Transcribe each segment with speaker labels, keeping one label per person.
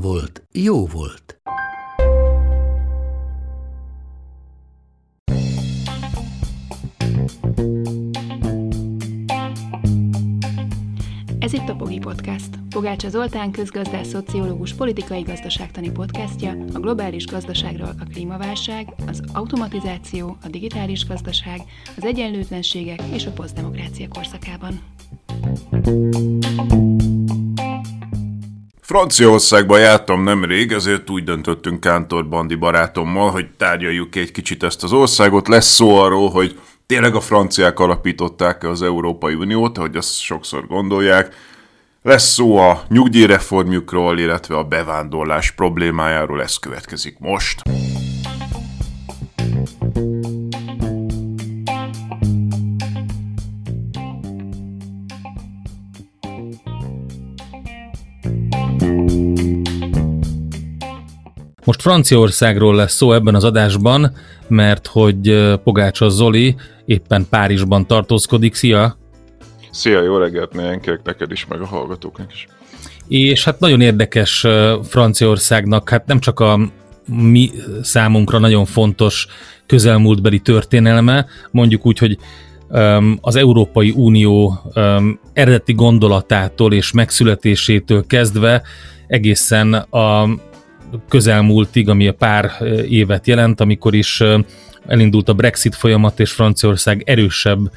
Speaker 1: volt, jó volt.
Speaker 2: Ez itt a Pogi Podcast. Pogácsa Zoltán közgazdás, szociológus, politikai gazdaságtani podcastja a globális gazdaságról a klímaválság, az automatizáció, a digitális gazdaság, az egyenlőtlenségek és a posztdemokrácia korszakában.
Speaker 3: Franciaországban jártam nemrég, ezért úgy döntöttünk Kántor Bandi barátommal, hogy tárgyaljuk egy kicsit ezt az országot. Lesz szó arról, hogy tényleg a franciák alapították az Európai Uniót, ahogy azt sokszor gondolják. Lesz szó a nyugdíjreformjukról, illetve a bevándorlás problémájáról, ez következik most.
Speaker 4: Most Franciaországról lesz szó ebben az adásban, mert hogy Pogácsa Zoli éppen Párizsban tartózkodik. Szia!
Speaker 3: Szia, jó reggelt mindenkinek, neked is, meg a hallgatóknak is.
Speaker 4: És hát nagyon érdekes Franciaországnak, hát nem csak a mi számunkra nagyon fontos közelmúltbeli történelme, mondjuk úgy, hogy az Európai Unió eredeti gondolatától és megszületésétől kezdve egészen a közelmúltig, ami a pár évet jelent, amikor is elindult a Brexit folyamat, és Franciaország erősebb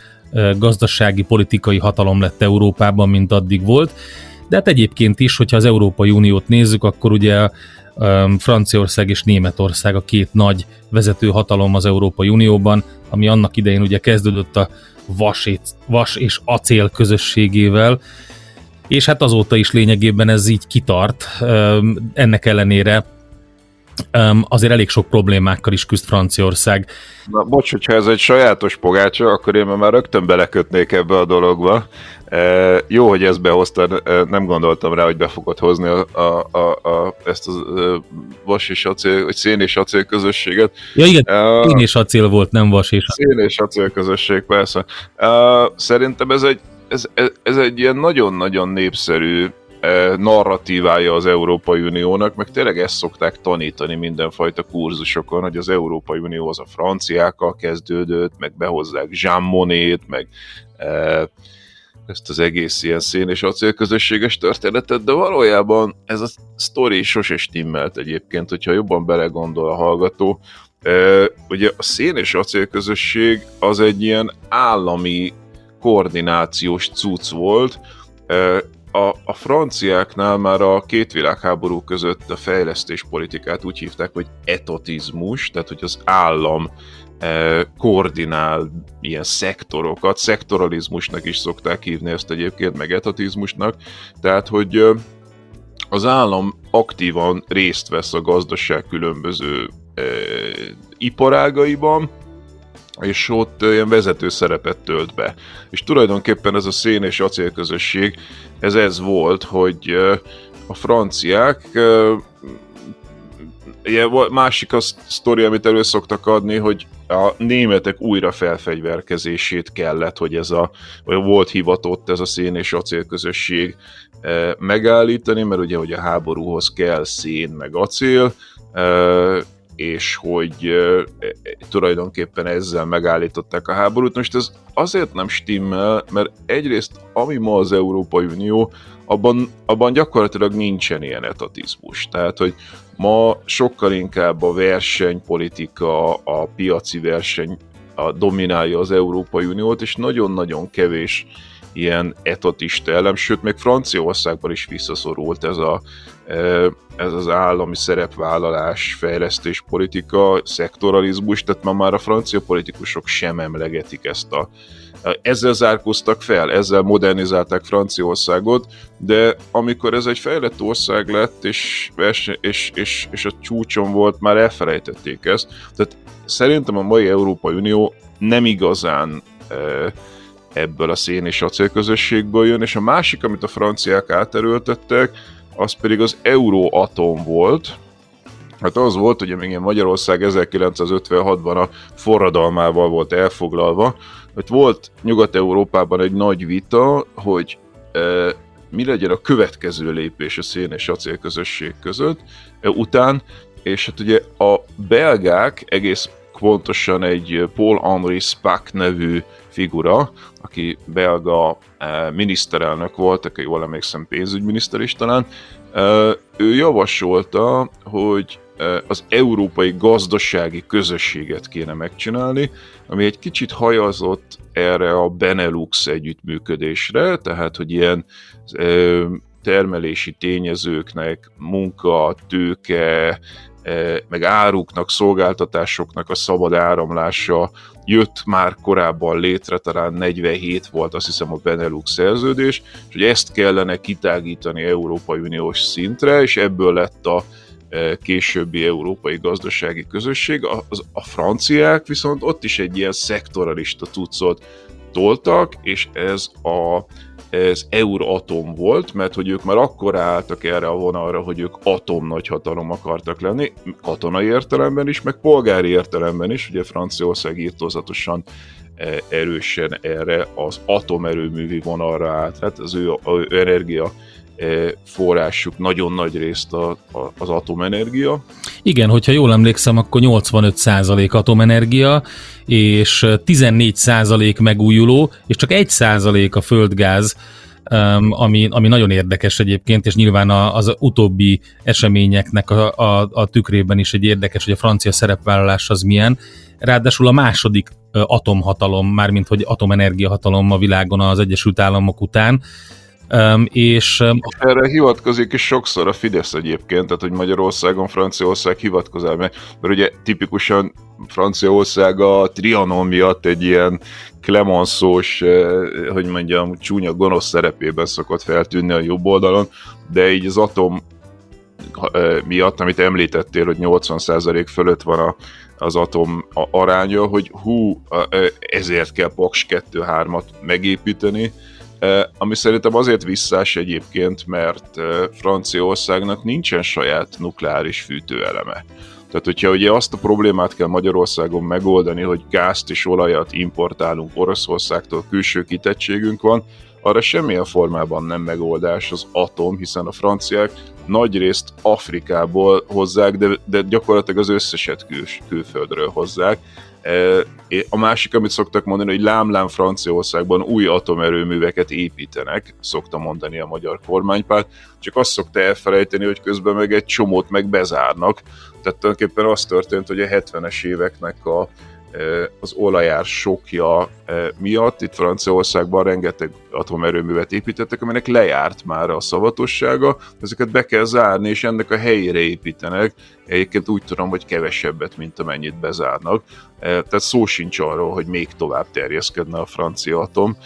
Speaker 4: gazdasági, politikai hatalom lett Európában, mint addig volt. De hát egyébként is, hogyha az Európai Uniót nézzük, akkor ugye Franciaország és Németország a két nagy vezető hatalom az Európai Unióban, ami annak idején ugye kezdődött a vas, vas és acél közösségével, és hát azóta is lényegében ez így kitart. Ennek ellenére azért elég sok problémákkal is küzd Franciaország.
Speaker 3: Na, bocs, hogyha ez egy sajátos pogácsa, akkor én már rögtön belekötnék ebbe a dologba. E, jó, hogy ezt behoztad, nem gondoltam rá, hogy be fogod hozni a, a, a, a, ezt a vas és acél, vagy szén és acél közösséget.
Speaker 4: Ja igen, e, szén és acél volt, nem vas és acél.
Speaker 3: Szén és acél közösség, persze. E, szerintem ez egy ez, ez, ez egy ilyen nagyon-nagyon népszerű eh, narratívája az Európai Uniónak, meg tényleg ezt szokták tanítani mindenfajta kurzusokon, hogy az Európai Unió az a franciákkal kezdődött, meg behozzák Jean Monnet, meg e, ezt az egész ilyen szén és acélközösséges történetet, de valójában ez a sztori sose stimmelt egyébként, hogyha jobban belegondol a hallgató. E, ugye a szén és acélközösség az egy ilyen állami koordinációs cucc volt. A, a franciáknál már a két világháború között a fejlesztéspolitikát úgy hívták, hogy etotizmus, tehát hogy az állam koordinál ilyen szektorokat, szektoralizmusnak is szokták hívni ezt egyébként, meg etotizmusnak, tehát hogy az állam aktívan részt vesz a gazdaság különböző iparágaiban, és ott ilyen vezető szerepet tölt be. És tulajdonképpen ez a szén és acélközösség, ez ez volt, hogy a franciák ilyen másik a sztori, amit elő szoktak adni, hogy a németek újra felfegyverkezését kellett, hogy ez a, vagy volt hivatott ez a szén és acélközösség megállítani, mert ugye, hogy a háborúhoz kell szén meg acél, és hogy e, tulajdonképpen ezzel megállították a háborút. Most ez azért nem stimmel, mert egyrészt ami ma az Európai Unió, abban, abban gyakorlatilag nincsen ilyen etatizmus. Tehát, hogy ma sokkal inkább a versenypolitika, a piaci verseny a dominálja az Európai Uniót, és nagyon-nagyon kevés ilyen etatista elem, sőt, még Franciaországban is visszaszorult ez, a, ez az állami szerepvállalás, fejlesztés politika, szektoralizmus, tehát ma már a francia politikusok sem emlegetik ezt a ezzel zárkóztak fel, ezzel modernizálták Franciaországot, de amikor ez egy fejlett ország lett, és, és, és, és a csúcson volt, már elfelejtették ezt. Tehát szerintem a mai Európai Unió nem igazán ebből a szén és acélközösségből jön, és a másik, amit a franciák áterőltettek, az pedig az Euróatom volt, Hát az volt, hogy még Magyarország 1956-ban a forradalmával volt elfoglalva, hogy volt Nyugat-Európában egy nagy vita, hogy e, mi legyen a következő lépés a szén és acélközösség között e, után, és hát ugye a belgák egész pontosan egy Paul-Henri Spack nevű figura, aki belga e, miniszterelnök volt, aki jól emlékszem pénzügyminiszter is talán, e, ő javasolta, hogy az európai gazdasági közösséget kéne megcsinálni, ami egy kicsit hajazott erre a Benelux együttműködésre, tehát hogy ilyen termelési tényezőknek munka, tőke, meg áruknak, szolgáltatásoknak a szabad áramlása jött már korábban létre, talán 47 volt azt hiszem a Benelux szerződés, és hogy ezt kellene kitágítani Európai Uniós szintre, és ebből lett a későbbi európai gazdasági közösség. A, a franciák viszont ott is egy ilyen szektoralista tucot toltak, és ez a ez Euratom volt, mert hogy ők már akkor álltak erre a vonalra, hogy ők atom nagyhatalom akartak lenni, katonai értelemben is, meg polgári értelemben is, ugye Franciaország írtózatosan erősen erre az atomerőművi vonalra állt, hát az ő, ő energia forrásuk nagyon nagy részt a, a, az atomenergia.
Speaker 4: Igen, hogyha jól emlékszem, akkor 85% atomenergia, és 14% megújuló, és csak 1% a földgáz, ami, ami nagyon érdekes egyébként, és nyilván az utóbbi eseményeknek a, a, a tükrében is egy érdekes, hogy a francia szerepvállalás az milyen. Ráadásul a második atomhatalom, mármint hogy atomenergia hatalom a világon az Egyesült Államok után, Um, és um,
Speaker 3: erre hivatkozik is sokszor a Fidesz egyébként, tehát hogy Magyarországon Franciaország hivatkozál, mert, mert ugye tipikusan Franciaország a Trianon miatt egy ilyen eh, hogy mondjam, csúnya gonosz szerepében szokott feltűnni a jobb oldalon, de így az atom miatt, amit említettél, hogy 80% fölött van a, az atom aránya, hogy hú, ezért kell Paks 2-3-at megépíteni, ami szerintem azért visszás egyébként, mert Franciaországnak nincsen saját nukleáris fűtőeleme. Tehát, hogyha ugye azt a problémát kell Magyarországon megoldani, hogy gázt és olajat importálunk Oroszországtól, külső kitettségünk van, arra semmilyen formában nem megoldás az atom, hiszen a franciák nagy részt Afrikából hozzák, de, de gyakorlatilag az összeset kül, külföldről hozzák, a másik, amit szoktak mondani, hogy lámlám Franciaországban új atomerőműveket építenek, szokta mondani a magyar kormánypárt, csak azt szokta elfelejteni, hogy közben meg egy csomót meg bezárnak. Tehát tulajdonképpen az történt, hogy a 70-es éveknek a az olajár sokja miatt itt Franciaországban rengeteg atomerőművet építettek, aminek lejárt már a szavatossága, ezeket be kell zárni, és ennek a helyére építenek. Egyébként úgy tudom, hogy kevesebbet, mint amennyit bezárnak. Tehát szó sincs arról, hogy még tovább terjeszkedne a francia atom,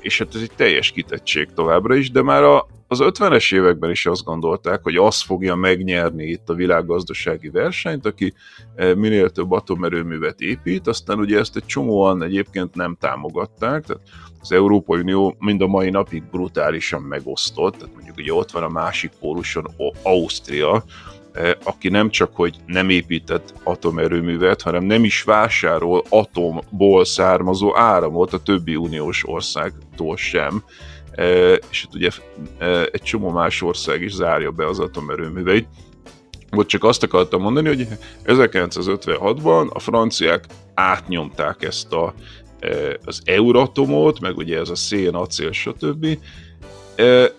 Speaker 3: és hát ez egy teljes kitettség továbbra is, de már a, az 50-es években is azt gondolták, hogy az fogja megnyerni itt a világgazdasági versenyt, aki eh, minél több atomerőművet épít, aztán ugye ezt egy csomóan egyébként nem támogatták, tehát az Európai Unió mind a mai napig brutálisan megosztott, tehát mondjuk ugye ott van a másik póluson Ausztria, eh, aki nem csak, hogy nem épített atomerőművet, hanem nem is vásárol atomból származó áramot a többi uniós országtól sem és itt ugye egy csomó más ország is zárja be az atomerőműveit. Most csak azt akartam mondani, hogy 1956-ban a franciák átnyomták ezt a, az Euratomot, meg ugye ez a szén, acél, stb.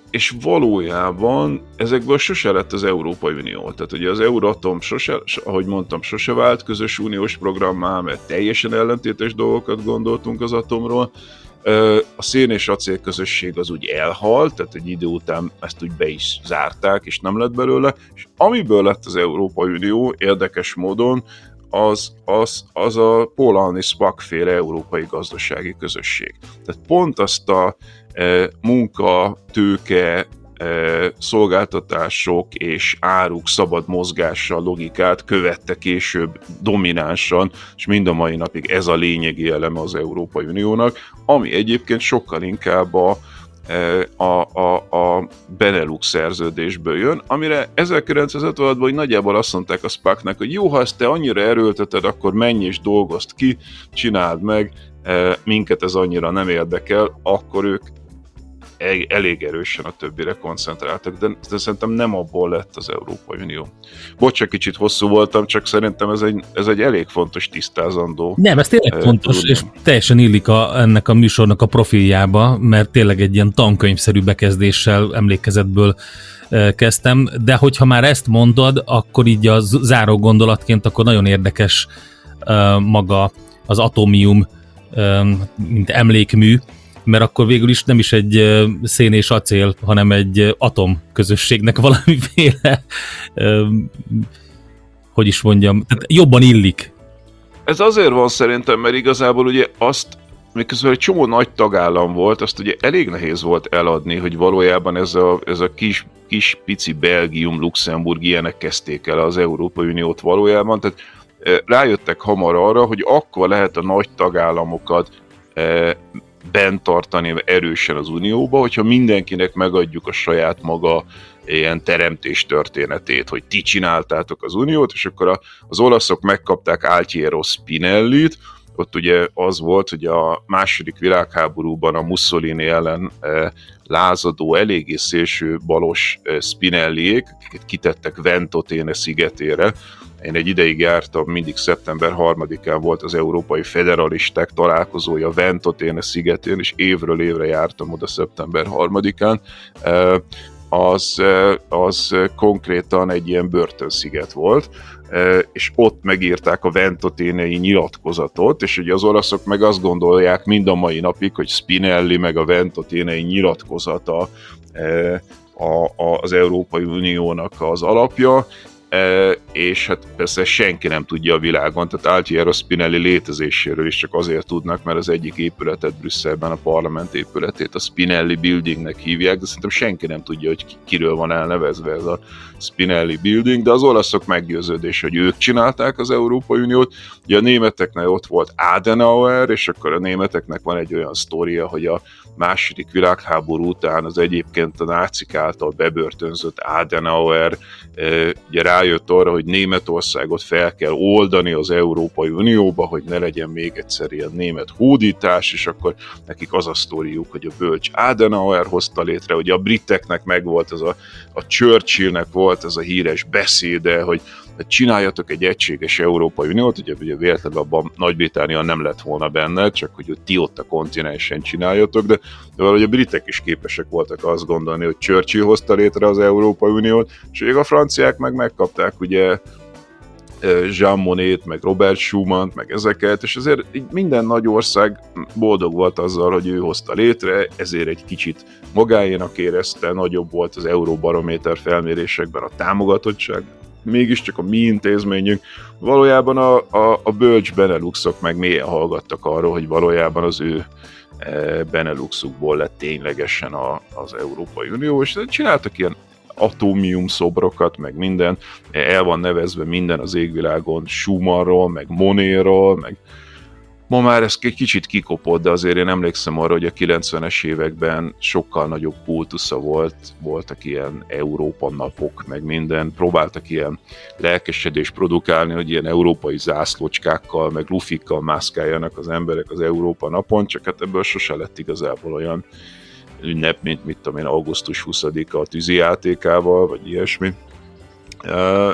Speaker 3: És valójában ezekből sose lett az Európai Unió. Tehát ugye az Euratom, sose, ahogy mondtam, sose vált közös uniós programmá, mert teljesen ellentétes dolgokat gondoltunk az atomról, A szén és acél közösség az úgy elhalt, tehát egy idő után ezt úgy be is zárták, és nem lett belőle, és amiből lett az Európai Unió érdekes módon, az, az, az a Polanyi Spak féle európai gazdasági közösség. Tehát pont azt a e, munka, tőke, szolgáltatások és áruk szabad mozgása logikát követte később dominánsan, és mind a mai napig ez a lényegi eleme az Európai Uniónak, ami egyébként sokkal inkább a, a, a, a Benelux szerződésből jön, amire 1956-ban hogy nagyjából azt mondták a SPAC-nek, hogy jó, ha ezt te annyira erőlteted, akkor menj és dolgozd ki, csináld meg, minket ez annyira nem érdekel, akkor ők elég erősen a többire koncentráltak, de, de szerintem nem abból lett az Európai Unió. Bocs, kicsit hosszú voltam, csak szerintem ez egy, ez egy elég fontos tisztázandó.
Speaker 4: Nem, ez tényleg uh, fontos, tudom. és teljesen illik a, ennek a műsornak a profiljába, mert tényleg egy ilyen tankönyvszerű bekezdéssel emlékezetből kezdtem, de hogyha már ezt mondod, akkor így a záró gondolatként akkor nagyon érdekes uh, maga az atomium, mint emlékmű, mert akkor végül is nem is egy szén és acél, hanem egy atom közösségnek valamiféle, hogy is mondjam, tehát jobban illik.
Speaker 3: Ez azért van szerintem, mert igazából ugye azt, miközben egy csomó nagy tagállam volt, azt ugye elég nehéz volt eladni, hogy valójában ez a, ez a kis, kis pici Belgium, Luxemburg ilyenek kezdték el az Európai Uniót valójában, tehát rájöttek hamar arra, hogy akkor lehet a nagy tagállamokat bent tartani erősen az Unióba, hogyha mindenkinek megadjuk a saját maga ilyen teremtés történetét, hogy ti csináltátok az Uniót, és akkor az olaszok megkapták Altiero Spinellit, ott ugye az volt, hogy a második világháborúban a Mussolini ellen e, lázadó, eléggé szélső balos e, Spinelliék, akiket kitettek Ventoténe szigetére, én egy ideig jártam, mindig szeptember 3-án volt az Európai Federalisták találkozója Ventoténe szigetén, és évről évre jártam oda szeptember 3-án. Az, az konkrétan egy ilyen börtönsziget volt, és ott megírták a Ventoténei nyilatkozatot, és ugye az olaszok meg azt gondolják mind a mai napig, hogy Spinelli meg a Ventoténei nyilatkozata az Európai Uniónak az alapja, és hát persze senki nem tudja a világon, tehát Altiero Spinelli létezéséről is csak azért tudnak, mert az egyik épületet Brüsszelben, a parlament épületét a Spinelli Buildingnek hívják, de szerintem senki nem tudja, hogy kiről van elnevezve ez a Spinelli Building, de az olaszok meggyőződés, hogy ők csinálták az Európai Uniót. Ugye a németeknek ott volt Adenauer, és akkor a németeknek van egy olyan sztoria, hogy a második világháború után az egyébként a nácik által bebörtönzött Adenauer ugye rájött arra, hogy Németországot fel kell oldani az Európai Unióba, hogy ne legyen még egyszer ilyen német hódítás, és akkor nekik az a sztoriuk, hogy a bölcs Adenauer hozta létre, hogy a briteknek megvolt ez a, a Churchillnek volt ez a híres beszéde, hogy csináljatok egy egységes Európai Uniót, ugye, ugye véletlenül abban Nagy-Britannia nem lett volna benne, csak hogy ti ott a kontinensen csináljatok, de, de valahogy a britek is képesek voltak azt gondolni, hogy Churchill hozta létre az Európai Uniót, és a franciák meg megkapták ugye Jean Monnet, meg Robert Schumann, meg ezeket, és azért minden nagy ország boldog volt azzal, hogy ő hozta létre, ezért egy kicsit magáénak érezte, nagyobb volt az Euróbarométer felmérésekben a támogatottság, mégiscsak a mi intézményünk, valójában a, a, a bölcs Beneluxok meg mélyen hallgattak arról, hogy valójában az ő e, Beneluxukból lett ténylegesen a, az Európai Unió, és csináltak ilyen atómium szobrokat, meg minden, el van nevezve minden az égvilágon Schumannról, meg Monéról, meg Ma már ez egy kicsit kikopott, de azért én emlékszem arra, hogy a 90-es években sokkal nagyobb kultusza volt, voltak ilyen Európa napok, meg minden, próbáltak ilyen lelkesedés produkálni, hogy ilyen európai zászlócskákkal, meg lufikkal mászkáljanak az emberek az Európa napon, csak hát ebből sose lett igazából olyan ünnep, mint mit tudom én, augusztus 20-a a tűzi játékával, vagy ilyesmi.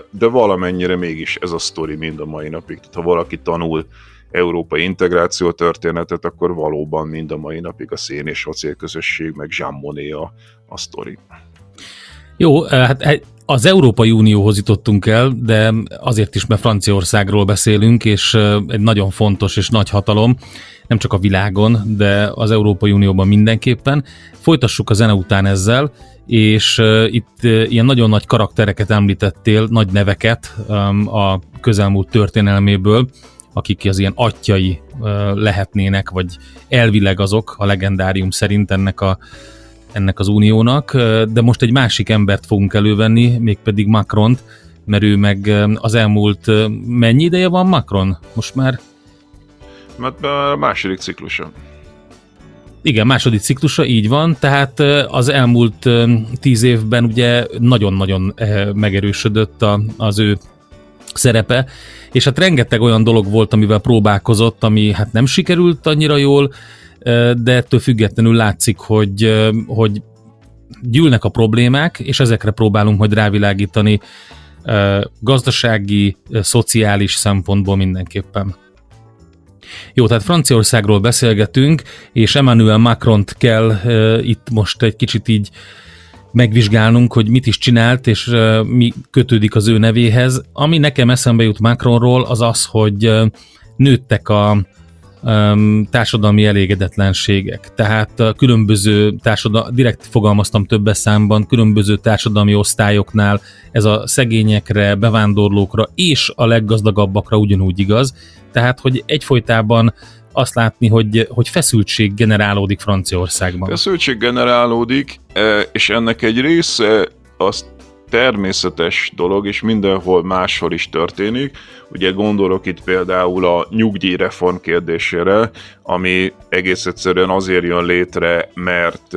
Speaker 3: De valamennyire mégis ez a sztori mind a mai napig. Tehát ha valaki tanul európai integráció történetet, akkor valóban mind a mai napig a szén és acél közösség, meg Jean Monnet a, a sztori.
Speaker 4: Jó, hát az Európai Unióhoz jutottunk el, de azért is, mert Franciaországról beszélünk, és egy nagyon fontos és nagy hatalom, nem csak a világon, de az Európai Unióban mindenképpen. Folytassuk a zene után ezzel, és uh, itt ilyen nagyon nagy karaktereket említettél, nagy neveket um, a közelmúlt történelméből, akik az ilyen atyai lehetnének, vagy elvileg azok a legendárium szerint ennek a ennek az uniónak, de most egy másik embert fogunk elővenni, mégpedig Macront, mert ő meg az elmúlt, mennyi ideje van Macron? Most már?
Speaker 3: Mert a második ciklusa.
Speaker 4: Igen, második ciklusa, így van, tehát az elmúlt tíz évben ugye nagyon-nagyon megerősödött az ő szerepe, és hát rengeteg olyan dolog volt, amivel próbálkozott, ami hát nem sikerült annyira jól, de ettől függetlenül látszik, hogy, hogy gyűlnek a problémák, és ezekre próbálunk majd rávilágítani gazdasági, szociális szempontból mindenképpen. Jó, tehát Franciaországról beszélgetünk, és Emmanuel Macron-t kell itt most egy kicsit így megvizsgálnunk, hogy mit is csinált, és uh, mi kötődik az ő nevéhez. Ami nekem eszembe jut Macronról, az az, hogy uh, nőttek a, társadalmi elégedetlenségek. Tehát különböző társadalmi, direkt fogalmaztam több számban, különböző társadalmi osztályoknál ez a szegényekre, bevándorlókra és a leggazdagabbakra ugyanúgy igaz. Tehát, hogy egyfolytában azt látni, hogy, hogy feszültség generálódik Franciaországban.
Speaker 3: Feszültség generálódik, e, és ennek egy része azt természetes dolog, és mindenhol máshol is történik. Ugye gondolok itt például a nyugdíjreform kérdésére, ami egész egyszerűen azért jön létre, mert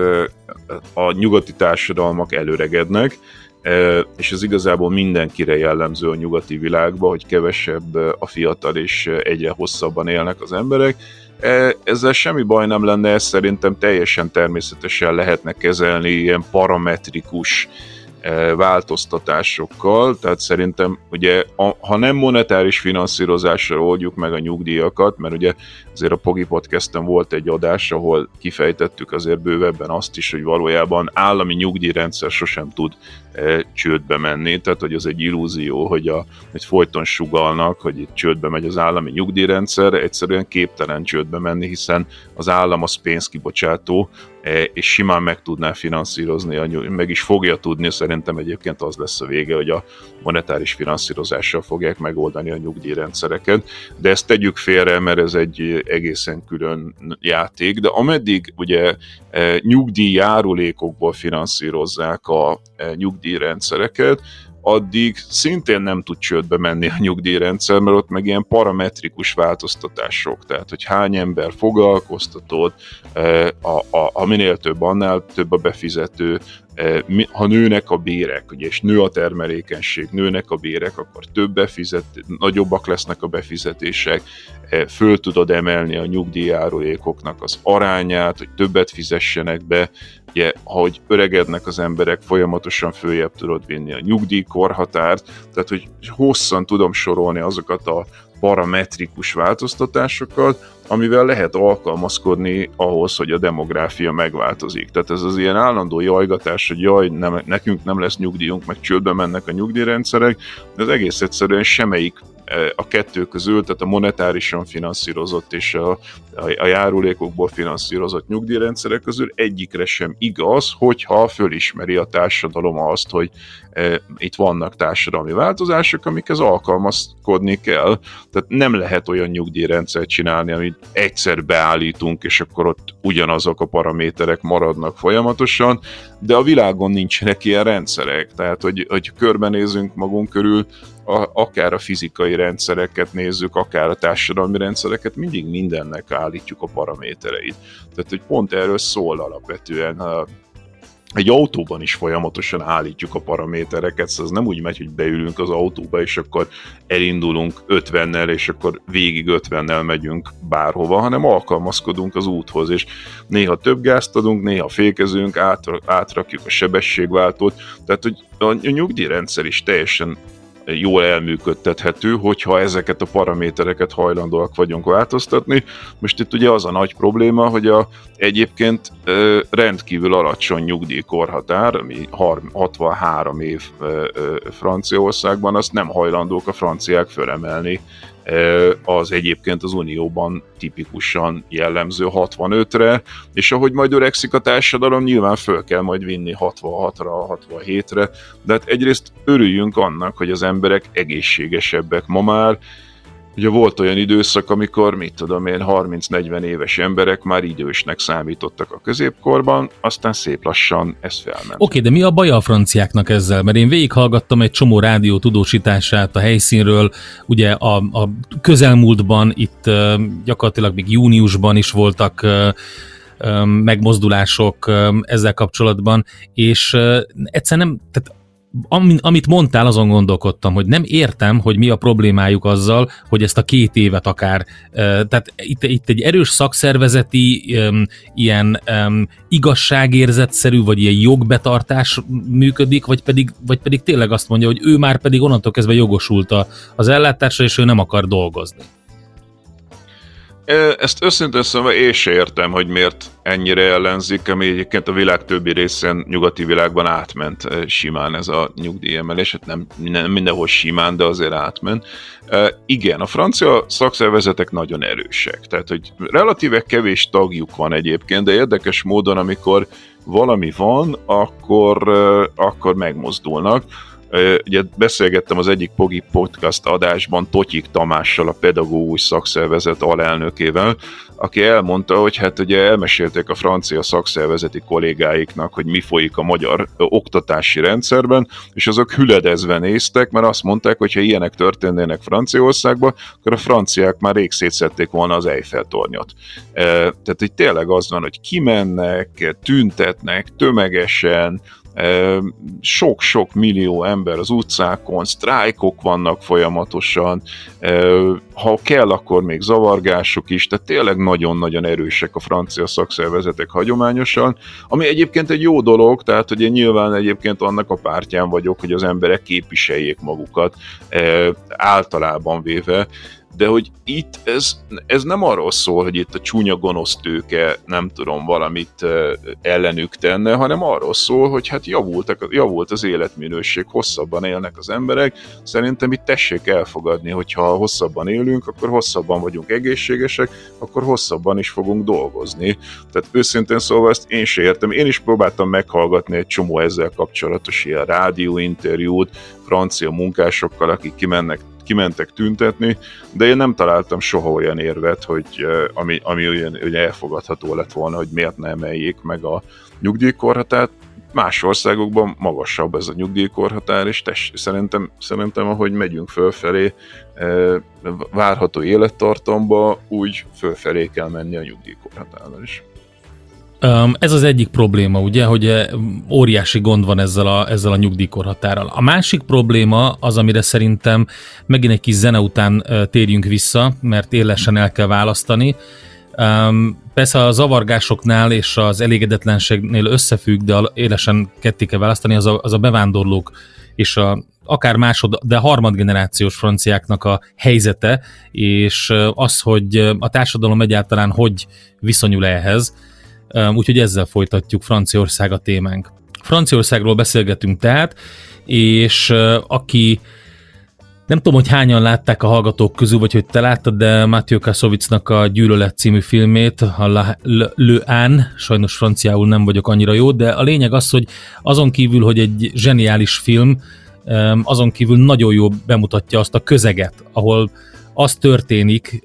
Speaker 3: a nyugati társadalmak előregednek, és ez igazából mindenkire jellemző a nyugati világban, hogy kevesebb a fiatal és egyre hosszabban élnek az emberek. Ezzel semmi baj nem lenne, ez szerintem teljesen természetesen lehetne kezelni ilyen parametrikus változtatásokkal, tehát szerintem ugye a, ha nem monetáris finanszírozással oldjuk meg a nyugdíjakat, mert ugye azért a Pogi Podcasten volt egy adás, ahol kifejtettük azért bővebben azt is, hogy valójában állami nyugdíjrendszer sosem tud e, csődbe menni, tehát hogy az egy illúzió, hogy, a, hogy folyton sugalnak, hogy itt csődbe megy az állami nyugdíjrendszer, egyszerűen képtelen csődbe menni, hiszen az állam az pénzkibocsátó, és simán meg tudná finanszírozni, meg is fogja tudni, szerintem egyébként az lesz a vége, hogy a monetáris finanszírozással fogják megoldani a nyugdíjrendszereket, de ezt tegyük félre, mert ez egy egészen külön játék, de ameddig ugye e, nyugdíjjárulékokból finanszírozzák a e, nyugdíjrendszereket, addig szintén nem tud csődbe menni a nyugdíjrendszer, mert ott meg ilyen parametrikus változtatások, tehát hogy hány ember foglalkoztatott, e, a, a, a minél több, annál több a befizető, e, ha nőnek a bérek, ugye, és nő a termelékenység, nőnek a bérek, akkor több befizet, nagyobbak lesznek a befizetések, e, föl tudod emelni a nyugdíjárulékoknak az arányát, hogy többet fizessenek be, ugye, ahogy öregednek az emberek, folyamatosan följebb tudod vinni a nyugdíjkorhatárt, tehát hogy hosszan tudom sorolni azokat a parametrikus változtatásokat, amivel lehet alkalmazkodni ahhoz, hogy a demográfia megváltozik. Tehát ez az ilyen állandó jajgatás, hogy jaj, nem, nekünk nem lesz nyugdíjunk, meg csődbe mennek a nyugdíjrendszerek, de ez egész egyszerűen semmelyik a kettő közül, tehát a monetárisan finanszírozott és a, a, a járulékokból finanszírozott nyugdíjrendszerek közül egyikre sem igaz, hogyha fölismeri a társadalom azt, hogy e, itt vannak társadalmi változások, amikhez alkalmazkodni kell. Tehát nem lehet olyan nyugdíjrendszert csinálni, amit egyszer beállítunk, és akkor ott ugyanazok a paraméterek maradnak folyamatosan, de a világon nincsenek ilyen rendszerek. Tehát, hogy, hogy körbenézünk magunk körül, a, akár a fizikai rendszereket nézzük, akár a társadalmi rendszereket, mindig mindennek állítjuk a paramétereit. Tehát, hogy pont erről szól alapvetően egy autóban is folyamatosan állítjuk a paramétereket, szóval ez nem úgy megy, hogy beülünk az autóba, és akkor elindulunk 50-nel, és akkor végig 50-nel megyünk bárhova, hanem alkalmazkodunk az úthoz, és néha több gázt adunk, néha fékezünk, átrakjuk a sebességváltót, tehát hogy a nyugdíjrendszer is teljesen jól elműködtethető, hogyha ezeket a paramétereket hajlandóak vagyunk változtatni. Most itt ugye az a nagy probléma, hogy a egyébként rendkívül alacsony nyugdíjkorhatár, ami 63 év Franciaországban, azt nem hajlandók a franciák fölemelni az egyébként az Unióban tipikusan jellemző 65-re, és ahogy majd öregszik a társadalom, nyilván föl kell majd vinni 66-ra, 67-re, de hát egyrészt örüljünk annak, hogy az emberek egészségesebbek ma már, Ugye volt olyan időszak, amikor, mit tudom én, 30-40 éves emberek már idősnek számítottak a középkorban, aztán szép lassan ez felment. Oké,
Speaker 4: okay, de mi a baj a franciáknak ezzel? Mert én végighallgattam egy csomó rádió tudósítását a helyszínről, ugye a, a közelmúltban, itt gyakorlatilag még júniusban is voltak megmozdulások ezzel kapcsolatban, és egyszerűen nem, tehát amit mondtál, azon gondolkodtam, hogy nem értem, hogy mi a problémájuk azzal, hogy ezt a két évet akár, tehát itt, itt egy erős szakszervezeti, ilyen igazságérzetszerű, vagy ilyen jogbetartás működik, vagy pedig, vagy pedig tényleg azt mondja, hogy ő már pedig onnantól kezdve jogosult az ellátásra, és ő nem akar dolgozni.
Speaker 3: Ezt őszintén szóval én se értem, hogy miért ennyire ellenzik, ami egyébként a világ többi részén, nyugati világban átment simán ez a nyugdíjemelés, hát nem, nem mindenhol simán, de azért átment. Igen, a francia szakszervezetek nagyon erősek, tehát hogy relatíve kevés tagjuk van egyébként, de érdekes módon, amikor valami van, akkor, akkor megmozdulnak Ugye beszélgettem az egyik Pogi podcast adásban Totyik Tamással, a pedagógus szakszervezet alelnökével, aki elmondta, hogy hát ugye elmesélték a francia szakszervezeti kollégáiknak, hogy mi folyik a magyar oktatási rendszerben, és azok hüledezve néztek, mert azt mondták, hogy ha ilyenek történnének Franciaországban, akkor a franciák már rég szétszették volna az Eiffel tornyot. Tehát, hogy tényleg az van, hogy kimennek, tüntetnek tömegesen, sok-sok millió ember az utcákon, sztrájkok vannak folyamatosan, ha kell, akkor még zavargások is, tehát tényleg nagyon-nagyon erősek a francia szakszervezetek hagyományosan, ami egyébként egy jó dolog, tehát hogy én nyilván egyébként annak a pártján vagyok, hogy az emberek képviseljék magukat általában véve, de hogy itt ez, ez nem arról szól, hogy itt a csúnya gonosz tőke nem tudom valamit ellenük tenne, hanem arról szól, hogy hát javultak, javult az életminőség, hosszabban élnek az emberek, szerintem itt tessék elfogadni, hogyha hosszabban élünk, akkor hosszabban vagyunk egészségesek, akkor hosszabban is fogunk dolgozni. Tehát őszintén szóval ezt én se értem. Én is próbáltam meghallgatni egy csomó ezzel kapcsolatos ilyen rádióinterjút, francia munkásokkal, akik kimennek kimentek tüntetni, de én nem találtam soha olyan érvet, hogy ami, ami olyan, olyan elfogadható lett volna, hogy miért ne emeljék meg a nyugdíjkorhatárt. Más országokban magasabb ez a nyugdíjkorhatár, és tess, szerintem, szerintem, ahogy megyünk fölfelé, várható élettartamba, úgy fölfelé kell menni a nyugdíjkorhatárral is.
Speaker 4: Ez az egyik probléma, ugye, hogy óriási gond van ezzel a, ezzel a nyugdíjkorhatárral. A másik probléma az, amire szerintem megint egy kis zene után térjünk vissza, mert élesen el kell választani. Persze a zavargásoknál és az elégedetlenségnél összefügg, de élesen ketté kell választani, az a, az a bevándorlók és a, akár másod, de harmadgenerációs franciáknak a helyzete, és az, hogy a társadalom egyáltalán hogy viszonyul ehhez, úgyhogy ezzel folytatjuk Franciaország a témánk. Franciaországról beszélgetünk tehát, és aki nem tudom, hogy hányan látták a hallgatók közül, vagy hogy te láttad, de Mathieu Kassovicnak a Gyűlölet című filmét, a La, Le, Le sajnos franciául nem vagyok annyira jó, de a lényeg az, hogy azon kívül, hogy egy zseniális film, azon kívül nagyon jó bemutatja azt a közeget, ahol az történik,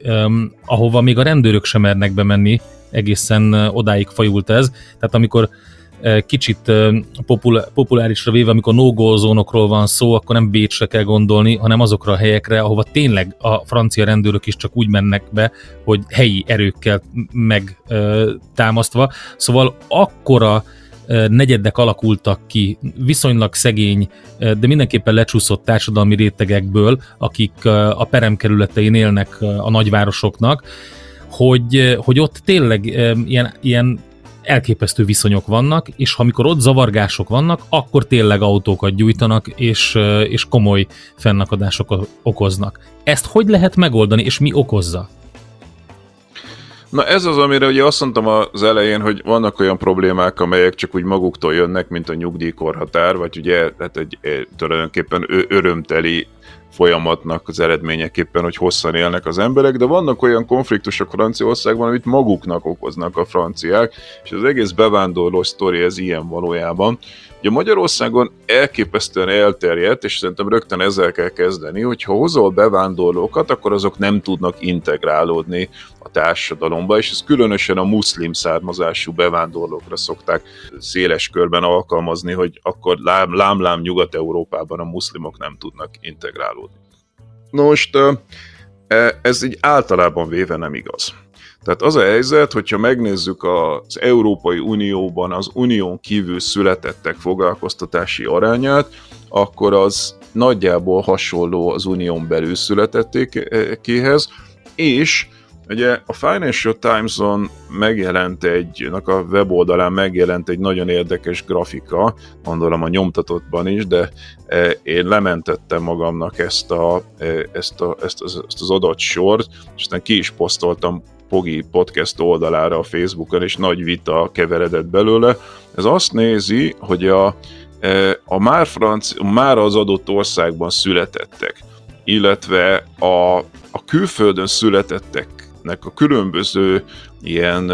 Speaker 4: ahova még a rendőrök sem mernek bemenni, egészen odáig fajult ez. Tehát amikor kicsit popul- populárisra véve, amikor no van szó, akkor nem Bécsre kell gondolni, hanem azokra a helyekre, ahova tényleg a francia rendőrök is csak úgy mennek be, hogy helyi erőkkel megtámasztva. Szóval akkora negyedek alakultak ki, viszonylag szegény, de mindenképpen lecsúszott társadalmi rétegekből, akik a peremkerületein élnek a nagyvárosoknak, hogy, hogy ott tényleg ilyen, ilyen elképesztő viszonyok vannak, és ha amikor ott zavargások vannak, akkor tényleg autókat gyújtanak, és, és komoly fennakadásokat okoznak. Ezt hogy lehet megoldani, és mi okozza?
Speaker 3: Na ez az, amire ugye azt mondtam az elején, hogy vannak olyan problémák, amelyek csak úgy maguktól jönnek, mint a nyugdíjkorhatár, vagy ugye hát egy, egy tulajdonképpen örömteli folyamatnak az eredményeképpen, hogy hosszan élnek az emberek, de vannak olyan konfliktusok Franciaországban, amit maguknak okoznak a franciák, és az egész bevándorló sztori ez ilyen valójában. Ugye Magyarországon elképesztően elterjedt, és szerintem rögtön ezzel kell kezdeni, hogy ha hozol bevándorlókat, akkor azok nem tudnak integrálódni a társadalomba, és ez különösen a muszlim származású bevándorlókra szokták széles körben alkalmazni, hogy akkor lám-lám Nyugat-Európában a muszlimok nem tudnak integrálódni. Most e, ez így általában véve nem igaz. Tehát az a helyzet, hogyha megnézzük az Európai Unióban az unión kívül születettek foglalkoztatási arányát, akkor az nagyjából hasonló az unión belül születettékéhez, és Ugye a Financial Times-on megjelent egy, a weboldalán megjelent egy nagyon érdekes grafika, gondolom a nyomtatottban is, de e, én lementettem magamnak ezt, a, e, ezt, a, ezt, az, ezt az adatsort, és aztán ki is posztoltam Pogi podcast oldalára a Facebookon, és nagy vita keveredett belőle. Ez azt nézi, hogy a, e, a már, franc, már az adott országban születettek, illetve a, a külföldön születetteknek a különböző ilyen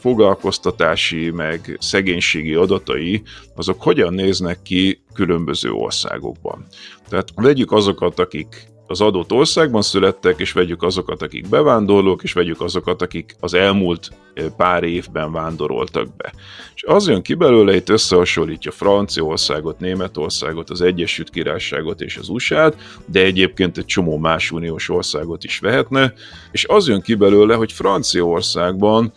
Speaker 3: foglalkoztatási, meg szegénységi adatai, azok hogyan néznek ki különböző országokban. Tehát vegyük azokat, akik az adott országban születtek, és vegyük azokat, akik bevándorlók, és vegyük azokat, akik az elmúlt pár évben vándoroltak be. És az jön ki belőle, itt összehasonlítja Franciaországot, Németországot, az Egyesült Királyságot és az USA-t, de egyébként egy csomó más uniós országot is vehetne, és az jön ki belőle, hogy Franciaországban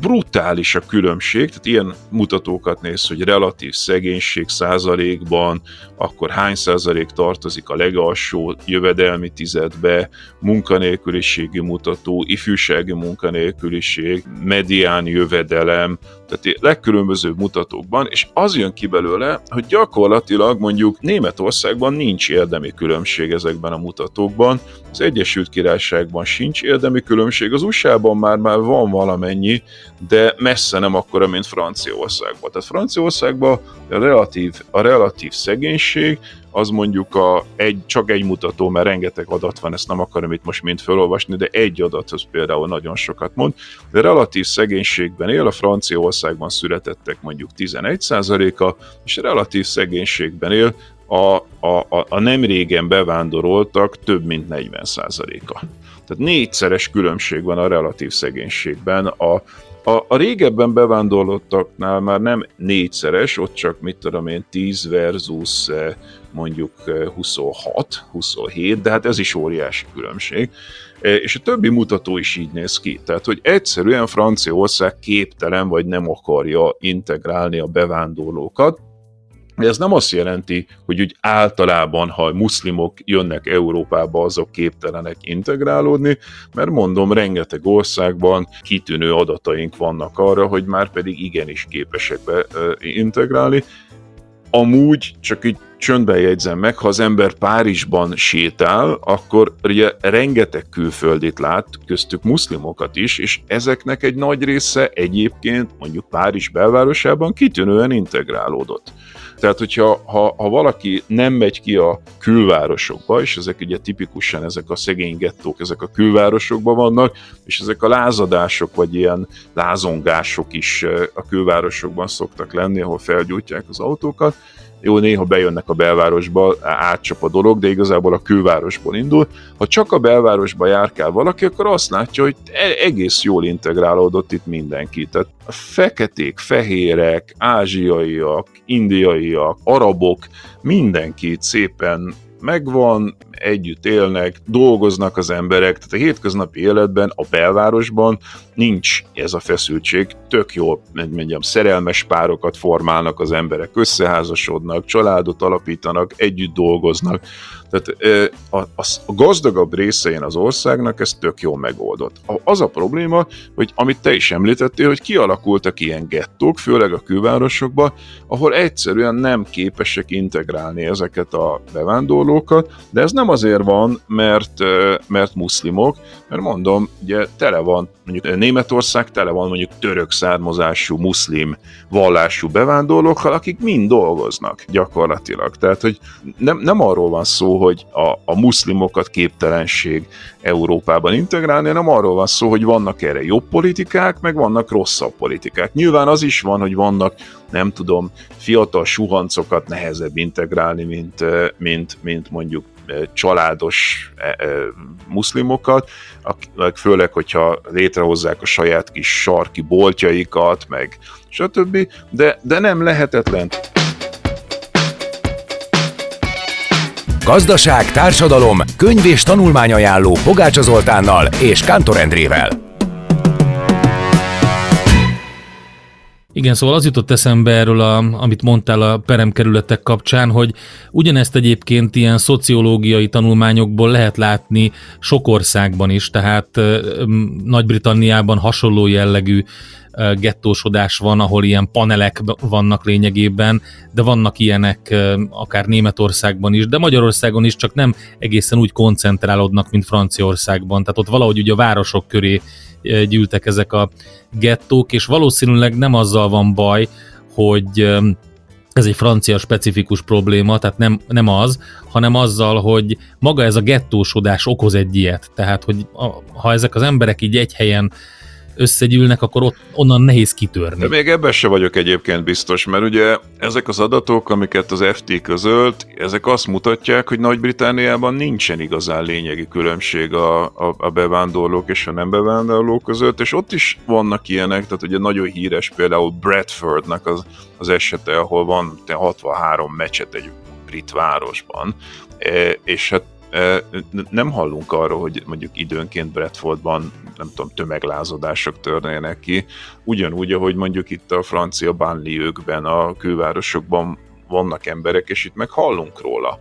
Speaker 3: brutális a különbség, tehát ilyen mutatókat néz, hogy relatív szegénység százalékban, akkor hány százalék tartozik a legalsó jövedelmi tizedbe, munkanélküliségi mutató, ifjúsági munkanélküliség, medián jövedelem, tehát legkülönbözőbb mutatókban, és az jön ki belőle, hogy gyakorlatilag mondjuk Németországban nincs érdemi különbség ezekben a mutatókban, az Egyesült Királyságban sincs érdemi különbség, az USA-ban már, már van valamennyi, de messze nem akkora, mint Franciaországban. Tehát Franciaországban a relatív, a relatív szegénység, az mondjuk a egy, csak egy mutató, mert rengeteg adat van, ezt nem akarom itt most mind felolvasni, de egy adat az például nagyon sokat mond, de relatív szegénységben él, a Franciaországban születettek mondjuk 11%-a, és relatív szegénységben él a, a, a, a nem régen bevándoroltak több mint 40%-a. Tehát négyszeres különbség van a relatív szegénységben. A, a, a régebben bevándorlottaknál már nem négyszeres, ott csak mit tudom én, 10 versus eh, mondjuk 26, eh, 27, de hát ez is óriási különbség. Eh, és a többi mutató is így néz ki. Tehát, hogy egyszerűen Franciaország képtelen vagy nem akarja integrálni a bevándorlókat, ez nem azt jelenti, hogy úgy általában, ha muszlimok jönnek Európába, azok képtelenek integrálódni, mert mondom, rengeteg országban kitűnő adataink vannak arra, hogy már pedig igenis képesek be integrálni. Amúgy, csak így csöndben jegyzem meg, ha az ember Párizsban sétál, akkor ugye rengeteg külföldit lát, köztük muszlimokat is, és ezeknek egy nagy része egyébként mondjuk Párizs belvárosában kitűnően integrálódott. Tehát, hogyha ha, ha valaki nem megy ki a külvárosokba, és ezek ugye tipikusan ezek a szegény gettók, ezek a külvárosokban vannak, és ezek a lázadások, vagy ilyen lázongások is a külvárosokban szoktak lenni, ahol felgyújtják az autókat, jó, néha bejönnek a belvárosba, átcsap a dolog, de igazából a külvárosból indul. Ha csak a belvárosba járkál valaki, akkor azt látja, hogy e- egész jól integrálódott itt mindenki. Tehát feketék, fehérek, ázsiaiak, indiaiak, arabok, mindenki szépen megvan, együtt élnek, dolgoznak az emberek, tehát a hétköznapi életben, a belvárosban nincs ez a feszültség, tök jó, mondjam, szerelmes párokat formálnak az emberek, összeházasodnak, családot alapítanak, együtt dolgoznak, tehát a, a, gazdagabb részein az országnak ez tök jól megoldott. Az a probléma, hogy amit te is említettél, hogy kialakultak ilyen gettók, főleg a külvárosokban, ahol egyszerűen nem képesek integrálni ezeket a bevándorlók, bevándorlókat, de ez nem azért van, mert, mert muszlimok, mert mondom, ugye tele van, mondjuk Németország tele van mondjuk török származású, muszlim vallású bevándorlókkal, akik mind dolgoznak gyakorlatilag. Tehát, hogy nem, nem arról van szó, hogy a, a muszlimokat képtelenség Európában integrálni, hanem arról van szó, hogy vannak erre jobb politikák, meg vannak rosszabb politikák. Nyilván az is van, hogy vannak, nem tudom, fiatal suhancokat nehezebb integrálni, mint, mint, mint mondjuk családos muszlimokat, főleg, hogyha létrehozzák a saját kis sarki boltjaikat, meg stb., de, de nem lehetetlen.
Speaker 5: Gazdaság, társadalom, könyv és tanulmányajánló Pogácsa Zoltánnal és Kántor Endrével.
Speaker 4: Igen, szóval az jutott eszembe erről, a, amit mondtál a peremkerületek kapcsán, hogy ugyanezt egyébként ilyen szociológiai tanulmányokból lehet látni sok országban is, tehát Nagy-Britanniában hasonló jellegű gettósodás van, ahol ilyen panelek vannak lényegében, de vannak ilyenek akár Németországban is, de Magyarországon is csak nem egészen úgy koncentrálódnak, mint Franciaországban. Tehát ott valahogy ugye a városok köré gyűltek ezek a gettók, és valószínűleg nem azzal van baj, hogy ez egy francia specifikus probléma, tehát nem, nem az, hanem azzal, hogy maga ez a gettósodás okoz egy ilyet. Tehát, hogy a, ha ezek az emberek így egy helyen összegyűlnek, akkor ott, onnan nehéz kitörni.
Speaker 3: De még ebben se vagyok egyébként biztos, mert ugye ezek az adatok, amiket az FT közölt, ezek azt mutatják, hogy Nagy-Britániában nincsen igazán lényegi különbség a, a, a bevándorlók és a nem bevándorlók között, és ott is vannak ilyenek, tehát ugye nagyon híres például Bradfordnak az, az esete, ahol van 63 meccset egy brit városban, e, és hát nem hallunk arról, hogy mondjuk időnként Bradfordban, nem tudom, tömeglázadások törnének ki, ugyanúgy, ahogy mondjuk itt a francia banlieuekben, a külvárosokban vannak emberek, és itt meg hallunk róla.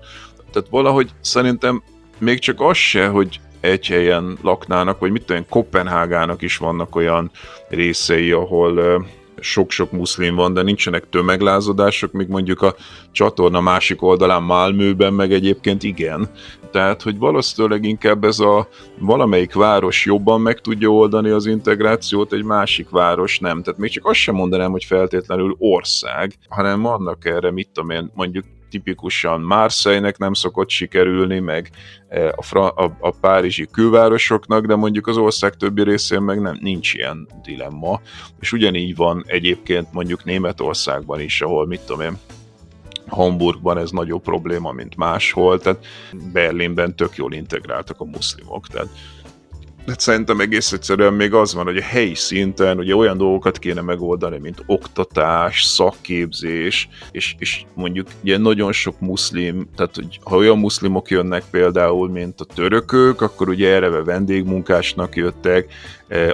Speaker 3: Tehát valahogy szerintem még csak az se, hogy egy helyen laknának, vagy mit tudom, Kopenhágának is vannak olyan részei, ahol sok-sok muszlim van, de nincsenek tömeglázadások, míg mondjuk a csatorna másik oldalán Malmőben meg egyébként igen. Tehát, hogy valószínűleg inkább ez a valamelyik város jobban meg tudja oldani az integrációt, egy másik város nem. Tehát még csak azt sem mondanám, hogy feltétlenül ország, hanem vannak erre, mit tudom én, mondjuk tipikusan Marseille-nek nem szokott sikerülni, meg e, a, fra- a, a párizsi külvárosoknak, de mondjuk az ország többi részén meg nem, nincs ilyen dilemma. És ugyanígy van egyébként mondjuk Németországban is, ahol mit tudom én, Hamburgban ez nagyobb probléma, mint máshol, tehát Berlinben tök jól integráltak a muszlimok, tehát de szerintem egész egyszerűen még az van, hogy a helyi szinten ugye olyan dolgokat kéne megoldani, mint oktatás, szakképzés, és, és mondjuk ugye nagyon sok muszlim, tehát hogy ha olyan muszlimok jönnek például, mint a törökök, akkor ugye erre vendégmunkásnak jöttek,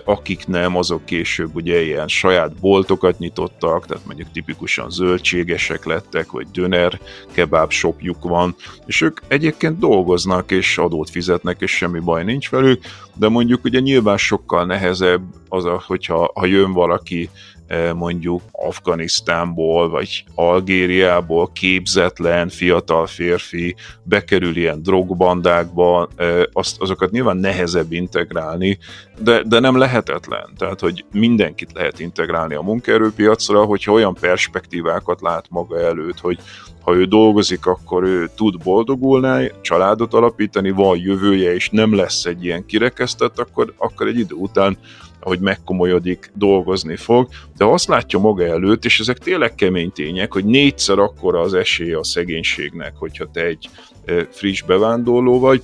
Speaker 3: akik nem, azok később ugye ilyen saját boltokat nyitottak, tehát mondjuk tipikusan zöldségesek lettek, vagy döner kebáb shopjuk van, és ők egyébként dolgoznak, és adót fizetnek, és semmi baj nincs velük, de mondjuk ugye nyilván sokkal nehezebb az, a, hogyha ha jön valaki mondjuk Afganisztánból, vagy Algériából képzetlen fiatal férfi bekerül ilyen drogbandákba, azt, azokat nyilván nehezebb integrálni, de, de nem lehetetlen. Tehát, hogy mindenkit lehet integrálni a munkaerőpiacra, hogyha olyan perspektívákat lát maga előtt, hogy ha ő dolgozik, akkor ő tud boldogulni, családot alapítani, van jövője, és nem lesz egy ilyen kirekesztett, akkor, akkor egy idő után ahogy megkomolyodik, dolgozni fog, de azt látja maga előtt, és ezek tényleg kemény tények, hogy négyszer akkora az esélye a szegénységnek, hogyha te egy friss bevándorló vagy,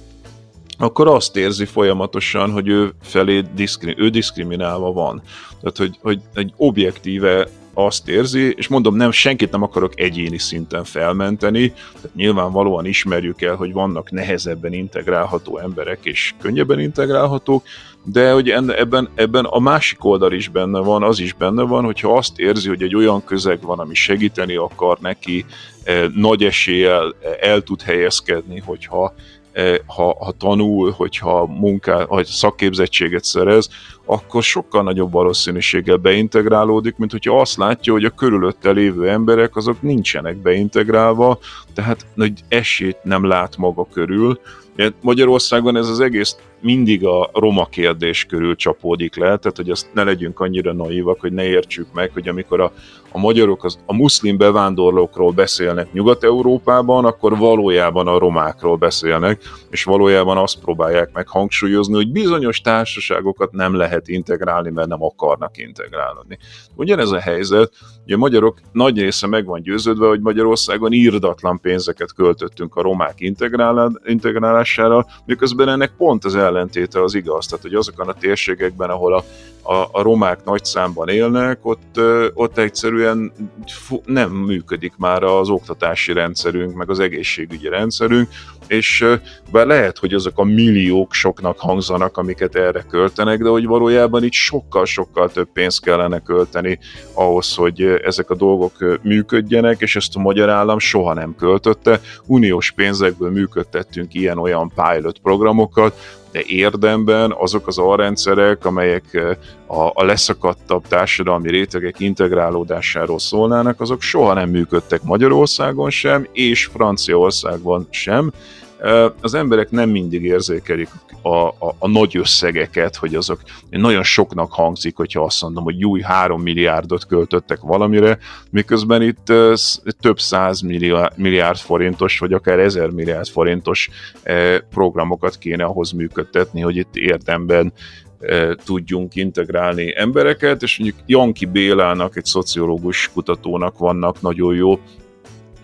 Speaker 3: akkor azt érzi folyamatosan, hogy ő felé diszkri, ő diszkriminálva van. Tehát, hogy, hogy egy objektíve azt érzi, és mondom, nem, senkit nem akarok egyéni szinten felmenteni, tehát nyilvánvalóan ismerjük el, hogy vannak nehezebben integrálható emberek, és könnyebben integrálhatók, de hogy ebben, ebben a másik oldal is benne van, az is benne van, hogyha azt érzi, hogy egy olyan közeg van, ami segíteni akar neki, eh, nagy eséllyel el tud helyezkedni, hogyha ha, ha tanul, hogyha munká, vagy szakképzettséget szerez, akkor sokkal nagyobb valószínűséggel beintegrálódik, mint hogyha azt látja, hogy a körülötte lévő emberek azok nincsenek beintegrálva, tehát nagy esélyt nem lát maga körül. Magyarországon ez az egész mindig a roma kérdés körül csapódik le, tehát hogy azt ne legyünk annyira naívak, hogy ne értsük meg, hogy amikor a, a magyarok az, a muszlim bevándorlókról beszélnek Nyugat-Európában, akkor valójában a romákról beszélnek, és valójában azt próbálják meg hangsúlyozni, hogy bizonyos társaságokat nem lehet integrálni, mert nem akarnak integrálni. Ugyanez a helyzet, hogy a magyarok nagy része meg van győződve, hogy Magyarországon írdatlan pénzeket költöttünk a romák integrálására, miközben ennek pont az ellentéte az igaz. Tehát, hogy azokon a térségekben, ahol a, a, a romák nagy számban élnek, ott, ott egyszerűen nem működik már az oktatási rendszerünk, meg az egészségügyi rendszerünk, és bár lehet, hogy azok a milliók soknak hangzanak, amiket erre költenek, de hogy valójában itt sokkal-sokkal több pénzt kellene költeni ahhoz, hogy ezek a dolgok működjenek, és ezt a magyar állam soha nem költötte. Uniós pénzekből működtettünk ilyen-olyan pilot programokat, de érdemben azok az alrendszerek, amelyek a, a leszakadtabb társadalmi rétegek integrálódásáról szólnának, azok soha nem működtek Magyarországon sem, és Franciaországban sem, az emberek nem mindig érzékelik a, a, a nagy összegeket, hogy azok nagyon soknak hangzik, hogyha azt mondom, hogy új 3 milliárdot költöttek valamire, miközben itt több száz milliárd forintos, vagy akár ezer milliárd forintos programokat kéne ahhoz működtetni, hogy itt érdemben tudjunk integrálni embereket, és mondjuk Janki Bélának, egy szociológus kutatónak vannak nagyon jó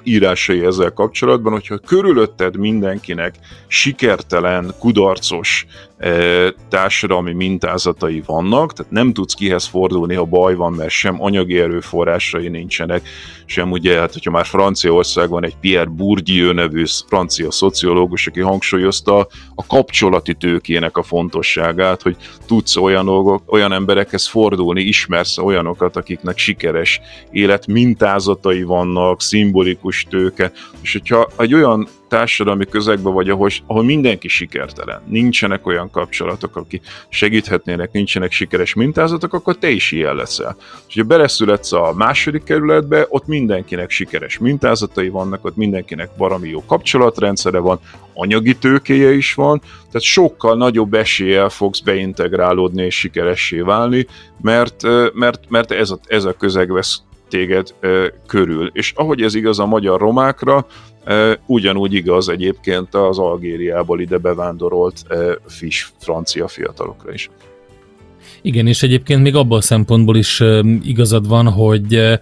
Speaker 3: írásai ezzel kapcsolatban, hogyha körülötted mindenkinek sikertelen, kudarcos társadalmi mintázatai vannak, tehát nem tudsz kihez fordulni, ha baj van, mert sem anyagi erőforrásai nincsenek, sem ugye, hát hogyha már Franciaországban egy Pierre Bourdieu nevű francia szociológus, aki hangsúlyozta a kapcsolati tőkének a fontosságát, hogy tudsz olyan, dolgok, olyan emberekhez fordulni, ismersz olyanokat, akiknek sikeres élet mintázatai vannak, szimbolikus tőke, és hogyha egy olyan társadalmi közegben vagy, ahol, ahol mindenki sikertelen, nincsenek olyan kapcsolatok, akik segíthetnének, nincsenek sikeres mintázatok, akkor te is ilyen leszel. És ha beleszületsz a második kerületbe, ott mindenkinek sikeres mintázatai vannak, ott mindenkinek valami jó kapcsolatrendszere van, anyagi tőkéje is van, tehát sokkal nagyobb eséllyel fogsz beintegrálódni és sikeressé válni, mert, mert, mert ez, a, ez a közeg vesz téged körül. És ahogy ez igaz a magyar romákra, Ugyanúgy igaz egyébként az Algériából ide bevándorolt fish francia fiatalokra is.
Speaker 4: Igen, és egyébként még abban a szempontból is igazad van, hogy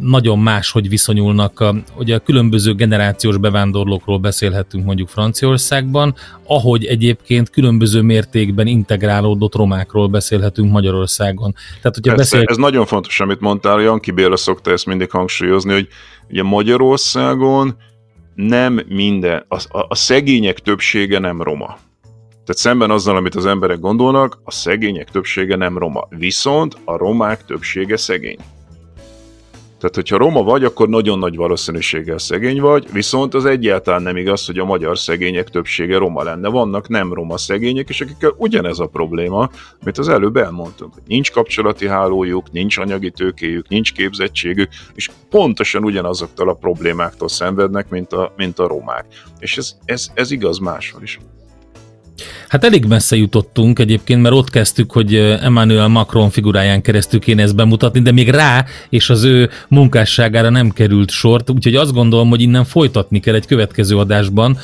Speaker 4: nagyon más, hogy viszonyulnak. Ugye a különböző generációs bevándorlókról beszélhetünk mondjuk Franciaországban, ahogy egyébként különböző mértékben integrálódott romákról beszélhetünk Magyarországon.
Speaker 3: Tehát, hogyha beszél... Ez nagyon fontos, amit mondtál, Janki Béla szokta ezt mindig hangsúlyozni, hogy ugye Magyarországon nem minden, a, a, a szegények többsége nem roma. Tehát szemben azzal, amit az emberek gondolnak, a szegények többsége nem roma. Viszont a romák többsége szegény. Tehát, hogyha roma vagy, akkor nagyon nagy valószínűséggel szegény vagy, viszont az egyáltalán nem igaz, hogy a magyar szegények többsége roma lenne. Vannak nem roma szegények, és akikkel ugyanez a probléma, amit az előbb elmondtunk, nincs kapcsolati hálójuk, nincs anyagi tőkéjük, nincs képzettségük, és pontosan ugyanazoktól a problémáktól szenvednek, mint a, mint a romák. És ez, ez, ez igaz máshol is.
Speaker 4: Hát elég messze jutottunk egyébként, mert ott kezdtük, hogy Emmanuel Macron figuráján keresztül kéne ezt bemutatni, de még rá és az ő munkásságára nem került sort, úgyhogy azt gondolom, hogy innen folytatni kell egy következő adásban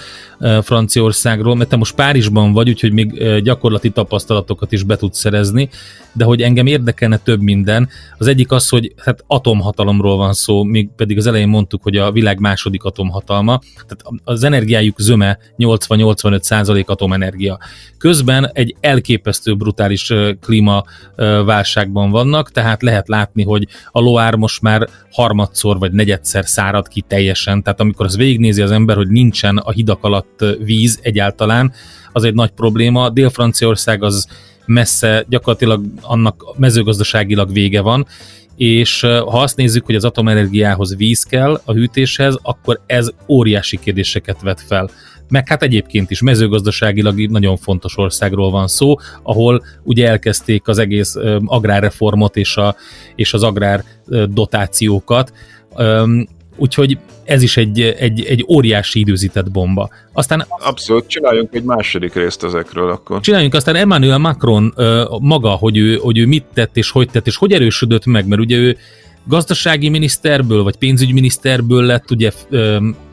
Speaker 4: Franciaországról, mert te most Párizsban vagy, úgyhogy még gyakorlati tapasztalatokat is be tudsz szerezni, de hogy engem érdekelne több minden. Az egyik az, hogy hát atomhatalomról van szó, még pedig az elején mondtuk, hogy a világ második atomhatalma, tehát az energiájuk zöme 80-85 százalék atomenergia. Közben egy elképesztő brutális klímaválságban vannak, tehát lehet látni, hogy a Loár most már harmadszor vagy negyedszer szárad ki teljesen, tehát amikor az végignézi az ember, hogy nincsen a hidak alatt víz egyáltalán, az egy nagy probléma. Dél-Franciaország az messze, gyakorlatilag annak mezőgazdaságilag vége van, és ha azt nézzük, hogy az atomenergiához víz kell a hűtéshez, akkor ez óriási kérdéseket vet fel meg hát egyébként is mezőgazdaságilag nagyon fontos országról van szó, ahol ugye elkezdték az egész agrárreformot és, a, és az agrár dotációkat, úgyhogy ez is egy, egy, egy óriási időzített bomba. Aztán
Speaker 3: Abszolút, csináljunk egy második részt ezekről akkor.
Speaker 4: Csináljunk aztán Emmanuel Macron maga, hogy ő, hogy ő mit tett és hogy tett, és hogy erősödött meg, mert ugye ő gazdasági miniszterből, vagy pénzügyminiszterből lett ugye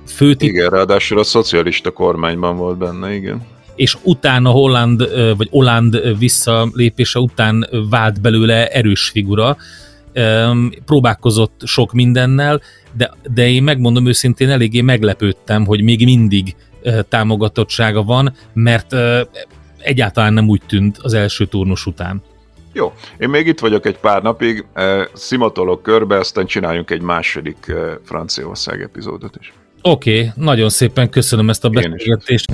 Speaker 4: főt.
Speaker 3: Igen, ráadásul a szocialista kormányban volt benne, igen.
Speaker 4: És utána Holland, vagy Holland visszalépése után vált belőle erős figura, próbálkozott sok mindennel, de, de én megmondom őszintén, eléggé meglepődtem, hogy még mindig támogatottsága van, mert egyáltalán nem úgy tűnt az első turnus után.
Speaker 3: Jó, én még itt vagyok egy pár napig, szimatolok körbe, aztán csináljunk egy második Franciaország epizódot is.
Speaker 4: Oké, okay, nagyon szépen köszönöm ezt a beszélgetést.